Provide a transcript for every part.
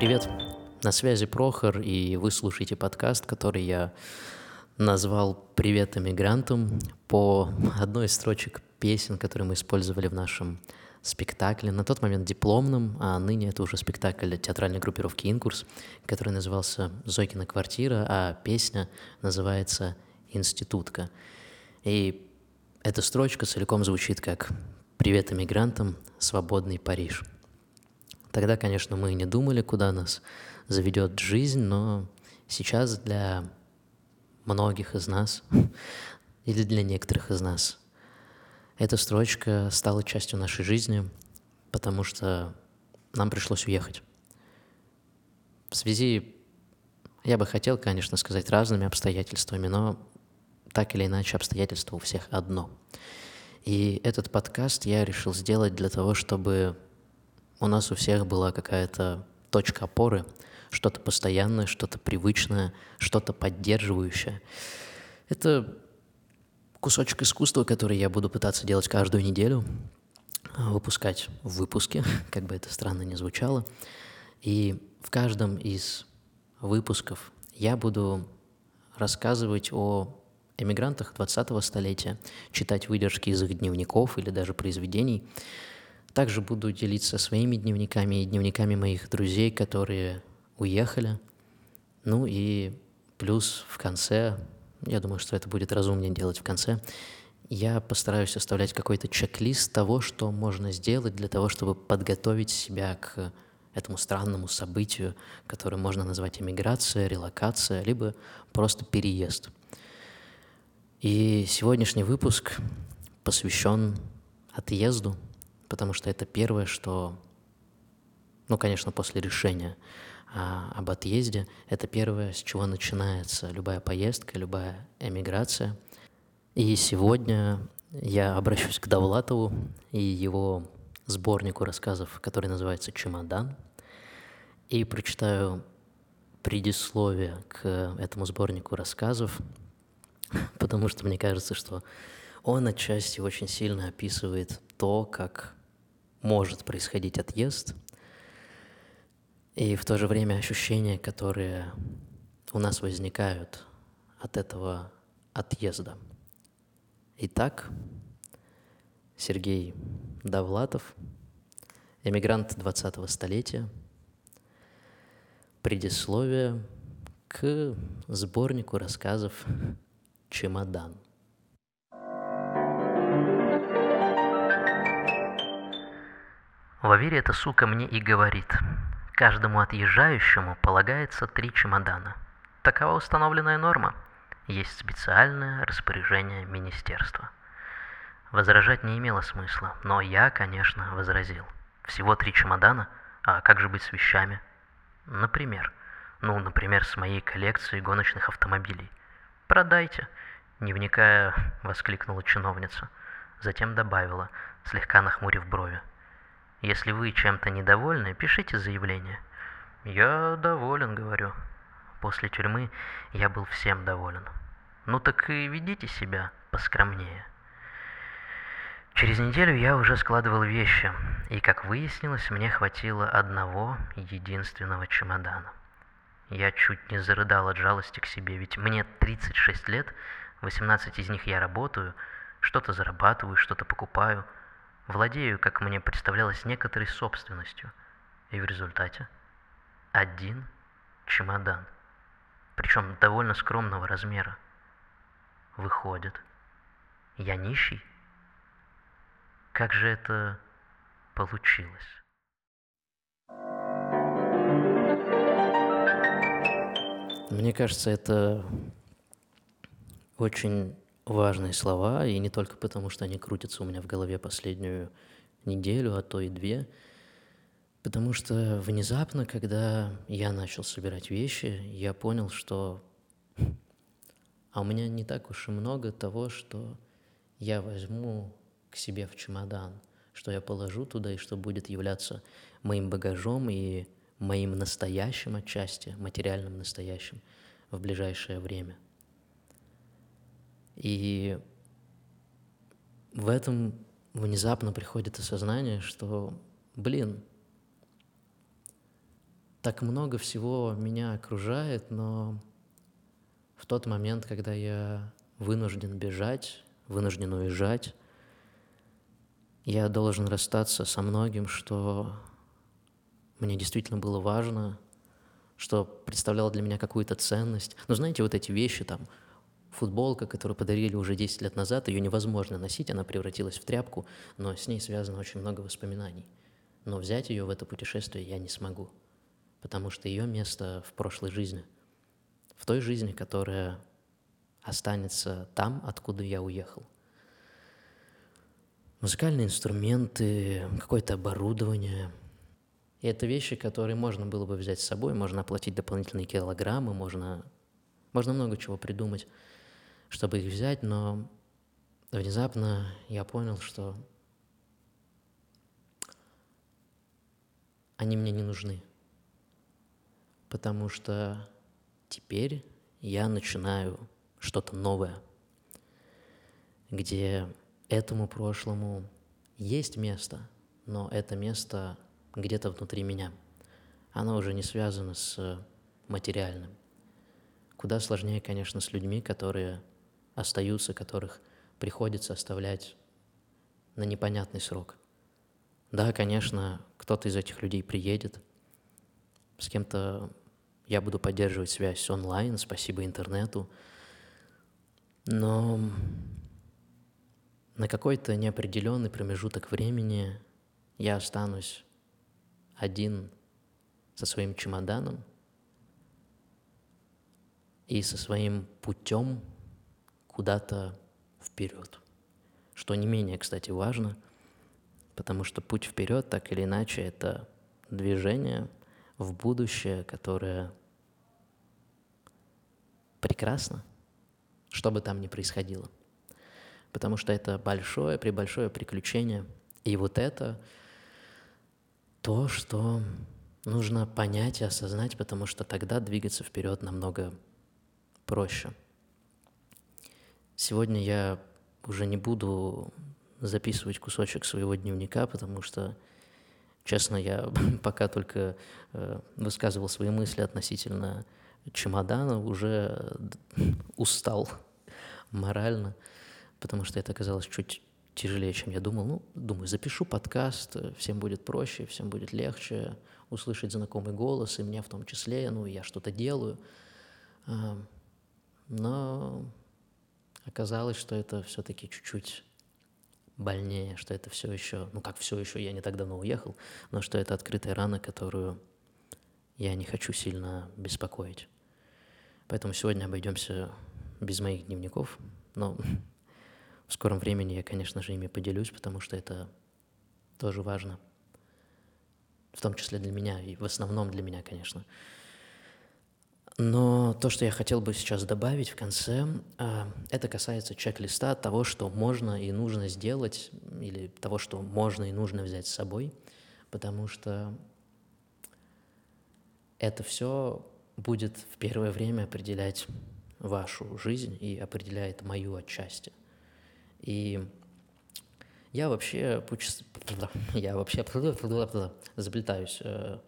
Привет, на связи Прохор, и вы слушаете подкаст, который я назвал «Привет эмигрантам» по одной из строчек песен, которые мы использовали в нашем спектакле, на тот момент дипломном, а ныне это уже спектакль театральной группировки «Инкурс», который назывался «Зойкина квартира», а песня называется «Институтка». И эта строчка целиком звучит как «Привет эмигрантам, свободный Париж». Тогда, конечно, мы не думали, куда нас заведет жизнь, но сейчас для многих из нас или для некоторых из нас эта строчка стала частью нашей жизни, потому что нам пришлось уехать. В связи, я бы хотел, конечно, сказать разными обстоятельствами, но так или иначе обстоятельства у всех одно. И этот подкаст я решил сделать для того, чтобы у нас у всех была какая-то точка опоры, что-то постоянное, что-то привычное, что-то поддерживающее. Это кусочек искусства, который я буду пытаться делать каждую неделю, выпускать в выпуске, как бы это странно ни звучало. И в каждом из выпусков я буду рассказывать о эмигрантах 20-го столетия, читать выдержки из их дневников или даже произведений. Также буду делиться своими дневниками и дневниками моих друзей, которые уехали. Ну и плюс в конце я думаю, что это будет разумнее делать в конце. Я постараюсь оставлять какой-то чек-лист того, что можно сделать для того, чтобы подготовить себя к этому странному событию, которое можно назвать эмиграция, релокация, либо просто переезд. И сегодняшний выпуск посвящен отъезду, потому что это первое, что, ну, конечно, после решения а, об отъезде. Это первое, с чего начинается любая поездка, любая эмиграция. И сегодня я обращусь к Давлатову и его сборнику рассказов, который называется «Чемодан», и прочитаю предисловие к этому сборнику рассказов, потому что мне кажется, что он отчасти очень сильно описывает то, как может происходить отъезд – и в то же время ощущения, которые у нас возникают от этого отъезда. Итак, Сергей Давлатов, эмигрант 20-го столетия, предисловие к сборнику рассказов «Чемодан». Лавири эта сука мне и говорит – Каждому отъезжающему полагается три чемодана. Такова установленная норма. Есть специальное распоряжение министерства. Возражать не имело смысла, но я, конечно, возразил. Всего три чемодана? А как же быть с вещами? Например. Ну, например, с моей коллекцией гоночных автомобилей. «Продайте», — не вникая, воскликнула чиновница. Затем добавила, слегка нахмурив брови. Если вы чем-то недовольны, пишите заявление. Я доволен, говорю. После тюрьмы я был всем доволен. Ну так и ведите себя поскромнее. Через неделю я уже складывал вещи, и, как выяснилось, мне хватило одного единственного чемодана. Я чуть не зарыдал от жалости к себе, ведь мне 36 лет, 18 из них я работаю, что-то зарабатываю, что-то покупаю – владею, как мне представлялось, некоторой собственностью. И в результате один чемодан, причем довольно скромного размера. Выходит, я нищий? Как же это получилось? Мне кажется, это очень важные слова, и не только потому, что они крутятся у меня в голове последнюю неделю, а то и две, потому что внезапно, когда я начал собирать вещи, я понял, что а у меня не так уж и много того, что я возьму к себе в чемодан, что я положу туда и что будет являться моим багажом и моим настоящим отчасти, материальным настоящим в ближайшее время – и в этом внезапно приходит осознание, что, блин, так много всего меня окружает, но в тот момент, когда я вынужден бежать, вынужден уезжать, я должен расстаться со многим, что мне действительно было важно, что представляло для меня какую-то ценность. Но знаете, вот эти вещи там, футболка, которую подарили уже 10 лет назад, ее невозможно носить, она превратилась в тряпку, но с ней связано очень много воспоминаний. Но взять ее в это путешествие я не смогу, потому что ее место в прошлой жизни, в той жизни, которая останется там, откуда я уехал. Музыкальные инструменты, какое-то оборудование. И это вещи, которые можно было бы взять с собой, можно оплатить дополнительные килограммы, можно, можно много чего придумать, чтобы их взять, но внезапно я понял, что они мне не нужны. Потому что теперь я начинаю что-то новое, где этому прошлому есть место, но это место где-то внутри меня. Оно уже не связано с материальным. Куда сложнее, конечно, с людьми, которые остаются, которых приходится оставлять на непонятный срок. Да, конечно, кто-то из этих людей приедет, с кем-то я буду поддерживать связь онлайн, спасибо интернету, но на какой-то неопределенный промежуток времени я останусь один со своим чемоданом и со своим путем куда-то вперед. Что не менее, кстати, важно, потому что путь вперед, так или иначе, это движение в будущее, которое прекрасно, что бы там ни происходило. Потому что это большое, прибольшое приключение. И вот это то, что нужно понять и осознать, потому что тогда двигаться вперед намного проще. Сегодня я уже не буду записывать кусочек своего дневника, потому что, честно, я пока только э, высказывал свои мысли относительно чемодана, уже устал морально, потому что это оказалось чуть тяжелее, чем я думал. Ну, думаю, запишу подкаст, всем будет проще, всем будет легче услышать знакомый голос, и мне в том числе, ну, я что-то делаю. Но Оказалось, что это все-таки чуть-чуть больнее, что это все еще, ну как все еще, я не так давно уехал, но что это открытая рана, которую я не хочу сильно беспокоить. Поэтому сегодня обойдемся без моих дневников, но в скором времени я, конечно же, ими поделюсь, потому что это тоже важно. В том числе для меня и в основном для меня, конечно. Но то, что я хотел бы сейчас добавить в конце, а, это касается чек-листа того, что можно и нужно сделать, или того, что можно и нужно взять с собой, потому что это все будет в первое время определять вашу жизнь и определяет мою отчасти. И я вообще, я вообще заплетаюсь э,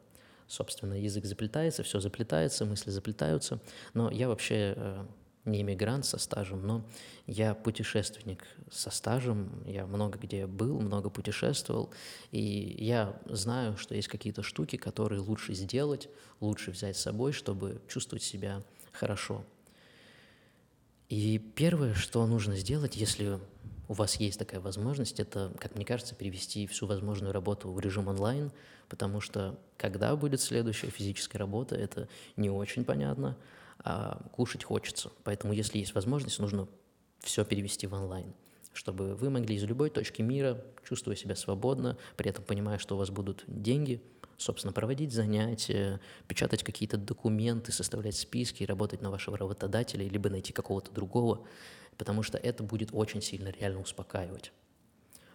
собственно, язык заплетается, все заплетается, мысли заплетаются. Но я вообще э, не иммигрант со стажем, но я путешественник со стажем, я много где был, много путешествовал, и я знаю, что есть какие-то штуки, которые лучше сделать, лучше взять с собой, чтобы чувствовать себя хорошо. И первое, что нужно сделать, если у вас есть такая возможность, это, как мне кажется, перевести всю возможную работу в режим онлайн, потому что когда будет следующая физическая работа, это не очень понятно, а кушать хочется. Поэтому, если есть возможность, нужно все перевести в онлайн, чтобы вы могли из любой точки мира, чувствуя себя свободно, при этом понимая, что у вас будут деньги, собственно, проводить занятия, печатать какие-то документы, составлять списки, работать на вашего работодателя, либо найти какого-то другого, потому что это будет очень сильно реально успокаивать.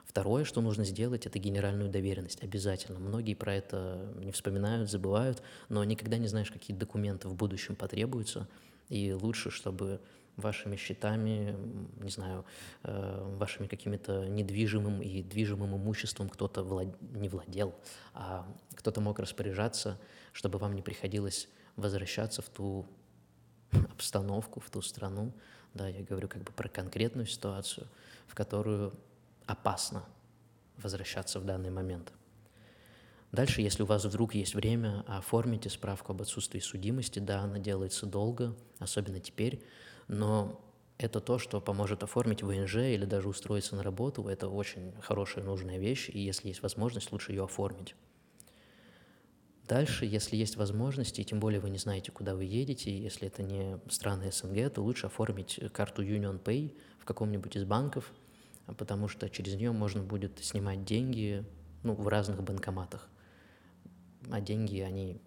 Второе, что нужно сделать, это генеральную доверенность. Обязательно. Многие про это не вспоминают, забывают, но никогда не знаешь, какие документы в будущем потребуются. И лучше, чтобы вашими счетами, не знаю, э, вашими какими-то недвижимым и движимым имуществом кто-то влад... не владел, а кто-то мог распоряжаться, чтобы вам не приходилось возвращаться в ту обстановку, в ту страну. Да, я говорю как бы про конкретную ситуацию, в которую опасно возвращаться в данный момент. Дальше, если у вас вдруг есть время, оформите справку об отсутствии судимости. Да, она делается долго, особенно теперь, но это то, что поможет оформить ВНЖ или даже устроиться на работу. Это очень хорошая, нужная вещь, и если есть возможность, лучше ее оформить. Дальше, если есть возможности, и тем более вы не знаете, куда вы едете, если это не страны СНГ, то лучше оформить карту Union Pay в каком-нибудь из банков, потому что через нее можно будет снимать деньги ну, в разных банкоматах а деньги, они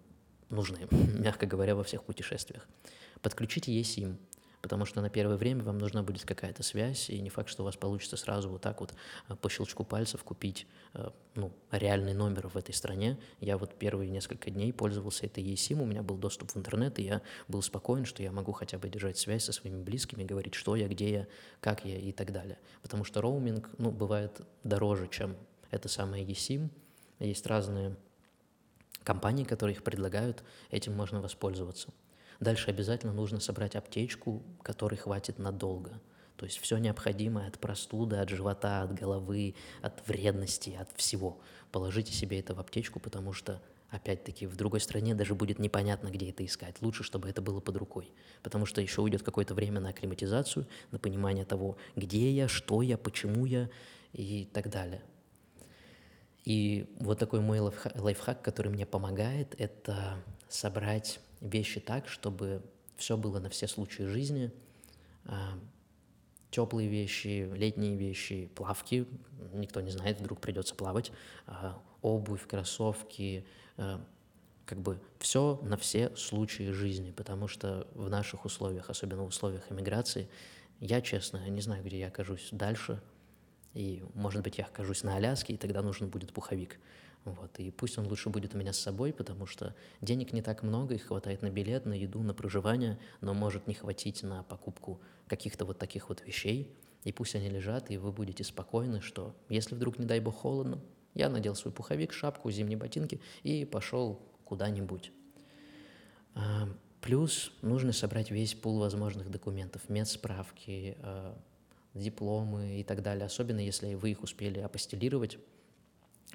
нужны, мягко говоря, во всех путешествиях. Подключите eSIM, потому что на первое время вам нужна будет какая-то связь, и не факт, что у вас получится сразу вот так вот э, по щелчку пальцев купить э, ну, реальный номер в этой стране. Я вот первые несколько дней пользовался этой eSIM, у меня был доступ в интернет, и я был спокоен, что я могу хотя бы держать связь со своими близкими, говорить, что я, где я, как я и так далее. Потому что роуминг, ну, бывает дороже, чем это самое eSIM. Есть разные компании, которые их предлагают, этим можно воспользоваться. Дальше обязательно нужно собрать аптечку, которой хватит надолго. То есть все необходимое от простуды, от живота, от головы, от вредности, от всего. Положите себе это в аптечку, потому что, опять-таки, в другой стране даже будет непонятно, где это искать. Лучше, чтобы это было под рукой. Потому что еще уйдет какое-то время на акклиматизацию, на понимание того, где я, что я, почему я и так далее. И вот такой мой лайфхак, который мне помогает, это собрать вещи так, чтобы все было на все случаи жизни. А, Теплые вещи, летние вещи, плавки, никто не знает, вдруг придется плавать, а, обувь, кроссовки, а, как бы все на все случаи жизни, потому что в наших условиях, особенно в условиях эмиграции, я, честно, не знаю, где я окажусь дальше, и, может быть, я окажусь на Аляске, и тогда нужен будет пуховик. Вот. И пусть он лучше будет у меня с собой, потому что денег не так много, их хватает на билет, на еду, на проживание, но может не хватить на покупку каких-то вот таких вот вещей. И пусть они лежат, и вы будете спокойны, что если вдруг, не дай бог, холодно, я надел свой пуховик, шапку, зимние ботинки и пошел куда-нибудь. А, плюс нужно собрать весь пул возможных документов, медсправки, а, дипломы и так далее, особенно если вы их успели апостелировать,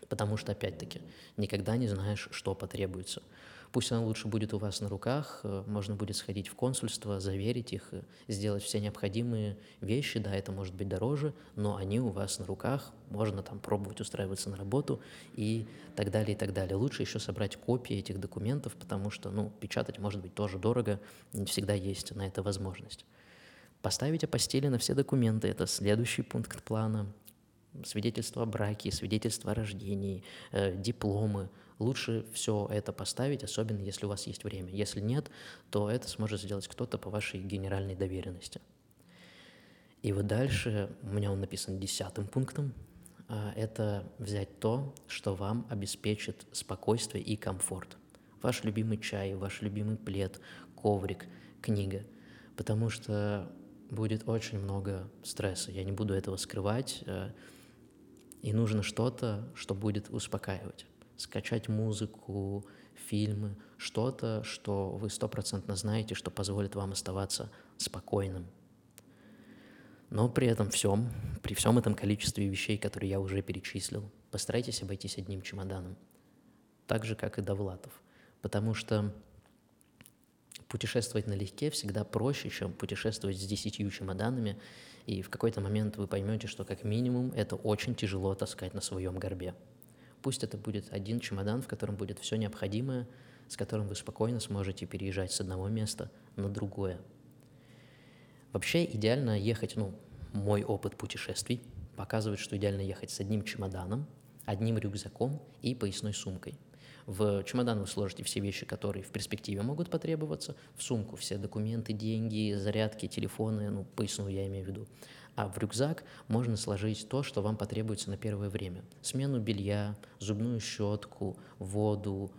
потому что, опять-таки, никогда не знаешь, что потребуется. Пусть она лучше будет у вас на руках, э, можно будет сходить в консульство, заверить их, э, сделать все необходимые вещи, да, это может быть дороже, но они у вас на руках, можно там пробовать устраиваться на работу и так далее, и так далее. Лучше еще собрать копии этих документов, потому что, ну, печатать может быть тоже дорого, не всегда есть на это возможность. Поставить апостили на все документы – это следующий пункт плана. Свидетельство о браке, свидетельство о рождении, э, дипломы. Лучше все это поставить, особенно если у вас есть время. Если нет, то это сможет сделать кто-то по вашей генеральной доверенности. И вот дальше, у меня он написан десятым пунктом, э, это взять то, что вам обеспечит спокойствие и комфорт. Ваш любимый чай, ваш любимый плед, коврик, книга. Потому что будет очень много стресса, я не буду этого скрывать, э, и нужно что-то, что будет успокаивать. Скачать музыку, фильмы, что-то, что вы стопроцентно знаете, что позволит вам оставаться спокойным. Но при этом всем, при всем этом количестве вещей, которые я уже перечислил, постарайтесь обойтись одним чемоданом. Так же, как и Довлатов. Потому что путешествовать налегке всегда проще, чем путешествовать с десятью чемоданами, и в какой-то момент вы поймете, что как минимум это очень тяжело таскать на своем горбе. Пусть это будет один чемодан, в котором будет все необходимое, с которым вы спокойно сможете переезжать с одного места на другое. Вообще идеально ехать, ну, мой опыт путешествий показывает, что идеально ехать с одним чемоданом, одним рюкзаком и поясной сумкой – в чемодан вы сложите все вещи, которые в перспективе могут потребоваться, в сумку все документы, деньги, зарядки, телефоны, ну, поясну я имею в виду. А в рюкзак можно сложить то, что вам потребуется на первое время. Смену белья, зубную щетку, воду,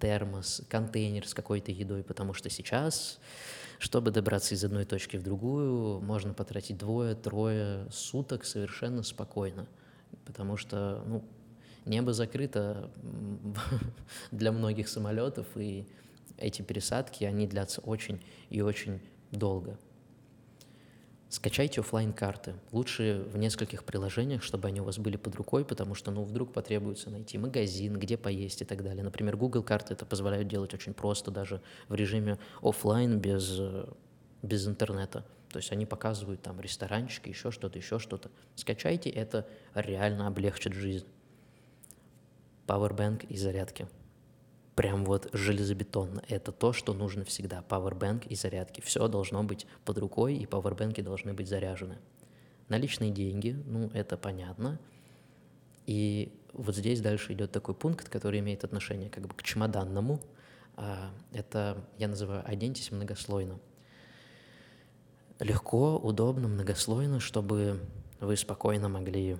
термос, контейнер с какой-то едой, потому что сейчас Чтобы добраться из одной точки в другую, можно потратить двое-трое суток совершенно спокойно, потому что ну, небо закрыто для многих самолетов, и эти пересадки, они длятся очень и очень долго. Скачайте офлайн карты Лучше в нескольких приложениях, чтобы они у вас были под рукой, потому что, ну, вдруг потребуется найти магазин, где поесть и так далее. Например, Google карты это позволяют делать очень просто, даже в режиме офлайн без, без интернета. То есть они показывают там ресторанчики, еще что-то, еще что-то. Скачайте, это реально облегчит жизнь. Powerbank и зарядки прям вот железобетонно. Это то, что нужно всегда. Powerbank и зарядки. Все должно быть под рукой, и пауэрбэнки должны быть заряжены. Наличные деньги, ну, это понятно. И вот здесь дальше идет такой пункт, который имеет отношение как бы к чемоданному. А, это я называю «оденьтесь многослойно». Легко, удобно, многослойно, чтобы вы спокойно могли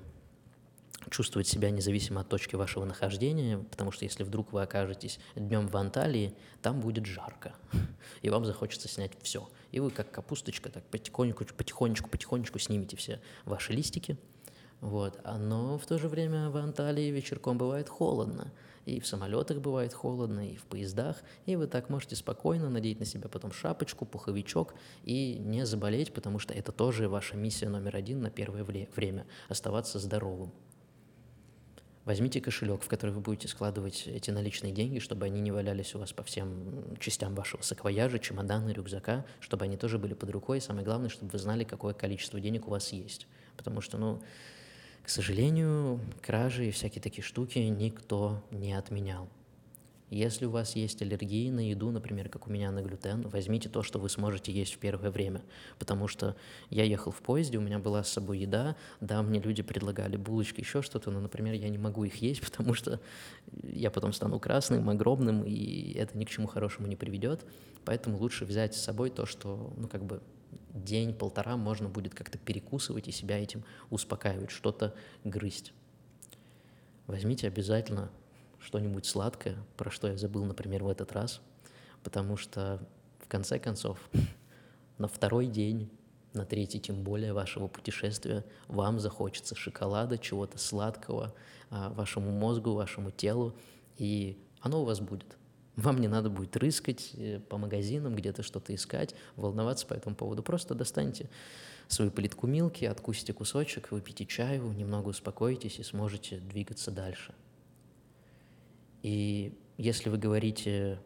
чувствовать себя независимо от точки вашего нахождения, потому что если вдруг вы окажетесь днем в Анталии, там будет жарко, и вам захочется снять все. И вы как капусточка так потихонечку, потихонечку, потихонечку снимете все ваши листики, вот. А, но в то же время в Анталии вечерком бывает холодно, и в самолетах бывает холодно, и в поездах, и вы так можете спокойно надеть на себя потом шапочку, пуховичок и не заболеть, потому что это тоже ваша миссия номер один на первое время – оставаться здоровым. Возьмите кошелек, в который вы будете складывать эти наличные деньги, чтобы они не валялись у вас по всем частям вашего саквояжа, чемодана, рюкзака, чтобы они тоже были под рукой. И самое главное, чтобы вы знали, какое количество денег у вас есть. Потому что, ну, к сожалению, кражи и всякие такие штуки никто не отменял. Если у вас есть аллергии на еду, например, как у меня на глютен, возьмите то, что вы сможете есть в первое время. Потому что я ехал в поезде, у меня была с собой еда, да, мне люди предлагали булочки, еще что-то, но, например, я не могу их есть, потому что я потом стану красным, огромным, и это ни к чему хорошему не приведет. Поэтому лучше взять с собой то, что, ну, как бы день-полтора можно будет как-то перекусывать и себя этим успокаивать, что-то грызть. Возьмите обязательно что-нибудь сладкое, про что я забыл, например, в этот раз, потому что, в конце концов, на второй день, на третий тем более вашего путешествия, вам захочется шоколада, чего-то сладкого, а, вашему мозгу, вашему телу, и оно у вас будет. Вам не надо будет рыскать э, по магазинам, где-то что-то искать, волноваться по этому поводу. Просто достаньте свою плитку милки, откусите кусочек, выпейте чаю, немного успокойтесь и сможете двигаться дальше. И если вы говорите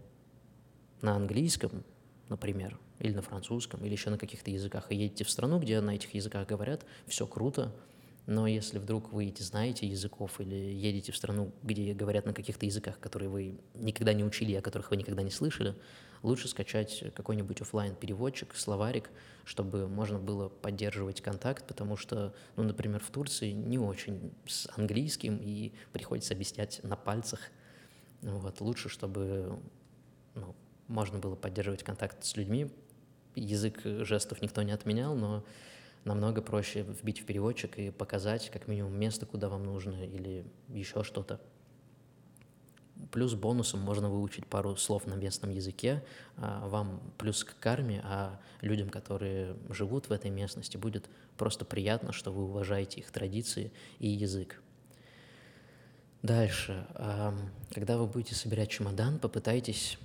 на английском, например, или на французском, или еще на каких-то языках, и едете в страну, где на этих языках говорят, все круто, но если вдруг вы эти знаете языков или едете в страну, где говорят на каких-то языках, которые вы никогда не учили, о которых вы никогда не слышали, лучше скачать какой-нибудь офлайн переводчик словарик, чтобы можно было поддерживать контакт, потому что, ну, например, в Турции не очень с английским, и приходится объяснять на пальцах – вот, лучше, чтобы ну, можно было поддерживать контакт с людьми. Язык жестов никто не отменял, но намного проще вбить в переводчик и показать как минимум место, куда вам нужно, или еще что-то. Плюс бонусом можно выучить пару слов на местном языке. А вам плюс к карме, а людям, которые живут в этой местности, будет просто приятно, что вы уважаете их традиции и язык. Дальше. Когда вы будете собирать чемодан, попытайтесь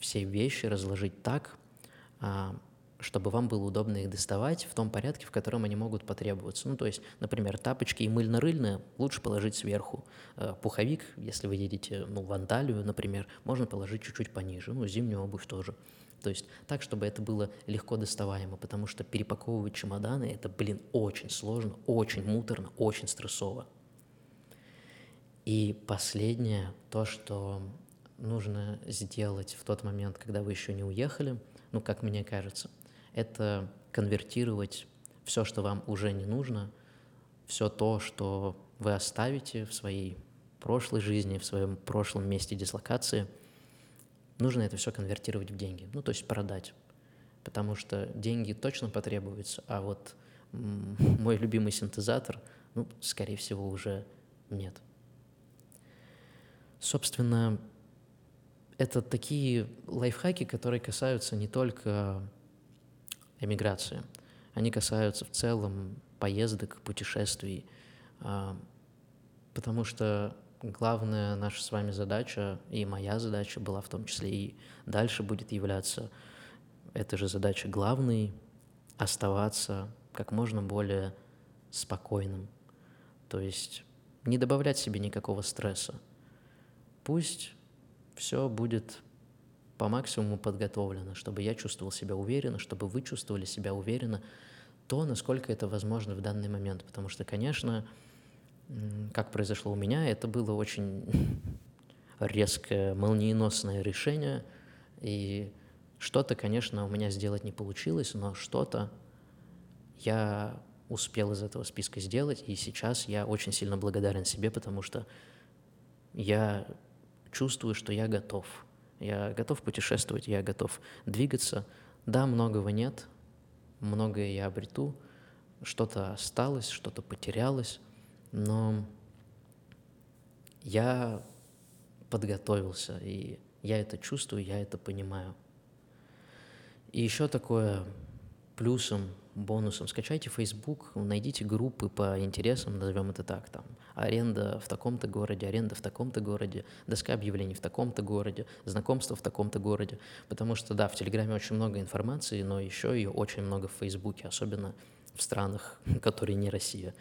все вещи разложить так, а, чтобы вам было удобно их доставать в том порядке, в котором они могут потребоваться. Ну, то есть, например, тапочки и мыльно-рыльные лучше положить сверху. А, пуховик, если вы едете ну, в Анталию, например, можно положить чуть-чуть пониже. Ну, зимнюю обувь тоже. То есть так, чтобы это было легко доставаемо, потому что перепаковывать чемоданы – это, блин, очень сложно, очень муторно, очень стрессово. И последнее, то, что нужно сделать в тот момент, когда вы еще не уехали, ну, как мне кажется, это конвертировать все, что вам уже не нужно, все то, что вы оставите в своей прошлой жизни, в своем прошлом месте дислокации, нужно это все конвертировать в деньги, ну, то есть продать. Потому что деньги точно потребуются, а вот мой любимый синтезатор, ну, скорее всего, уже нет. Собственно, это такие лайфхаки, которые касаются не только эмиграции. Они касаются в целом поездок, путешествий, а, потому что главная наша с вами задача, и моя задача была в том числе и дальше будет являться эта же задача главной, оставаться как можно более спокойным. То есть не добавлять себе никакого стресса. Пусть все будет по максимуму подготовлено, чтобы я чувствовал себя уверенно, чтобы вы чувствовали себя уверенно, то, насколько это возможно в данный момент. Потому что, конечно, как произошло у меня, это было очень резкое, молниеносное решение, и что-то, конечно, у меня сделать не получилось, но что-то я успел из этого списка сделать, и сейчас я очень сильно благодарен себе, потому что я чувствую, что я готов. Я готов путешествовать, я готов двигаться. Да, многого нет, многое я обрету, что-то осталось, что-то потерялось, но я подготовился, и я это чувствую, я это понимаю. И еще такое плюсом бонусом. Скачайте Facebook, найдите группы по интересам, назовем это так, там, аренда в таком-то городе, аренда в таком-то городе, доска объявлений в таком-то городе, знакомство в таком-то городе. Потому что, да, в Телеграме очень много информации, но еще ее очень много в Фейсбуке, особенно в странах, которые не Россия.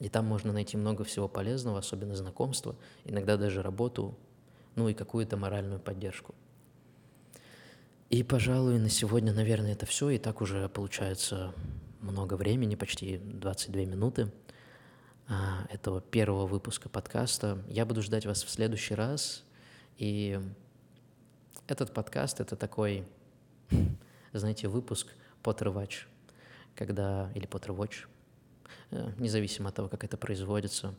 И там можно найти много всего полезного, особенно знакомства, иногда даже работу, ну и какую-то моральную поддержку. И, пожалуй, на сегодня, наверное, это все. И так уже получается много времени, почти 22 минуты этого первого выпуска подкаста. Я буду ждать вас в следующий раз. И этот подкаст — это такой, знаете, выпуск Watch, когда, или Watch, э, независимо от того, как это производится,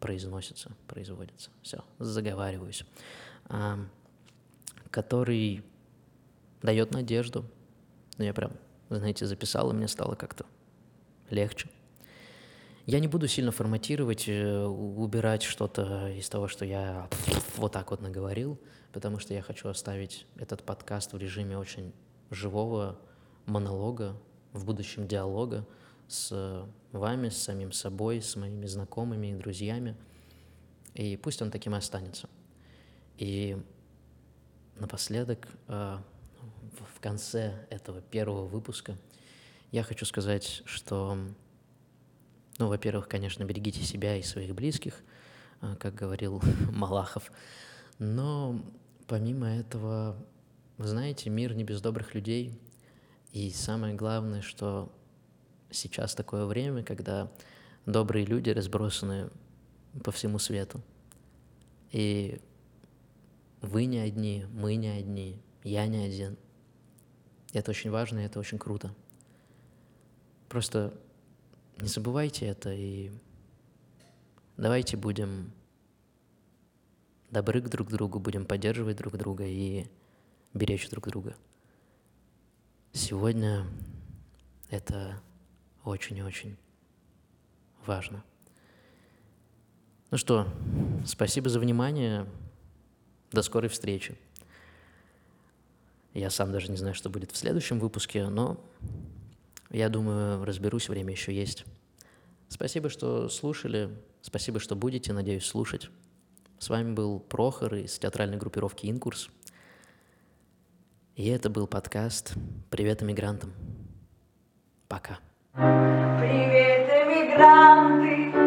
произносится, производится, все, заговариваюсь, а, который дает надежду. Ну, я прям, знаете, записал, и мне стало как-то легче. Я не буду сильно форматировать, э, убирать что-то из того, что я вот так вот наговорил, потому что я хочу оставить этот подкаст в режиме очень живого монолога, в будущем диалога с вами, с самим собой, с моими знакомыми и друзьями. И пусть он таким и останется. И напоследок э, в конце этого первого выпуска я хочу сказать, что, ну, во-первых, конечно, берегите себя и своих близких, а, как говорил Малахов, но помимо этого, вы знаете, мир не без добрых людей, и самое главное, что сейчас такое время, когда добрые люди разбросаны по всему свету. И вы не одни, мы не одни, я не один – это очень важно, и это очень круто. Просто не забывайте это и давайте будем добры к друг другу, будем поддерживать друг друга и беречь друг друга. Сегодня это очень и очень важно. Ну что, спасибо за внимание. До скорой встречи. Я сам даже не знаю, что будет в следующем выпуске, но я думаю, разберусь, время еще есть. Спасибо, что слушали, спасибо, что будете, надеюсь, слушать. С вами был Прохор из театральной группировки «Инкурс». И это был подкаст «Привет иммигрантам». Пока. Привет, иммигранты!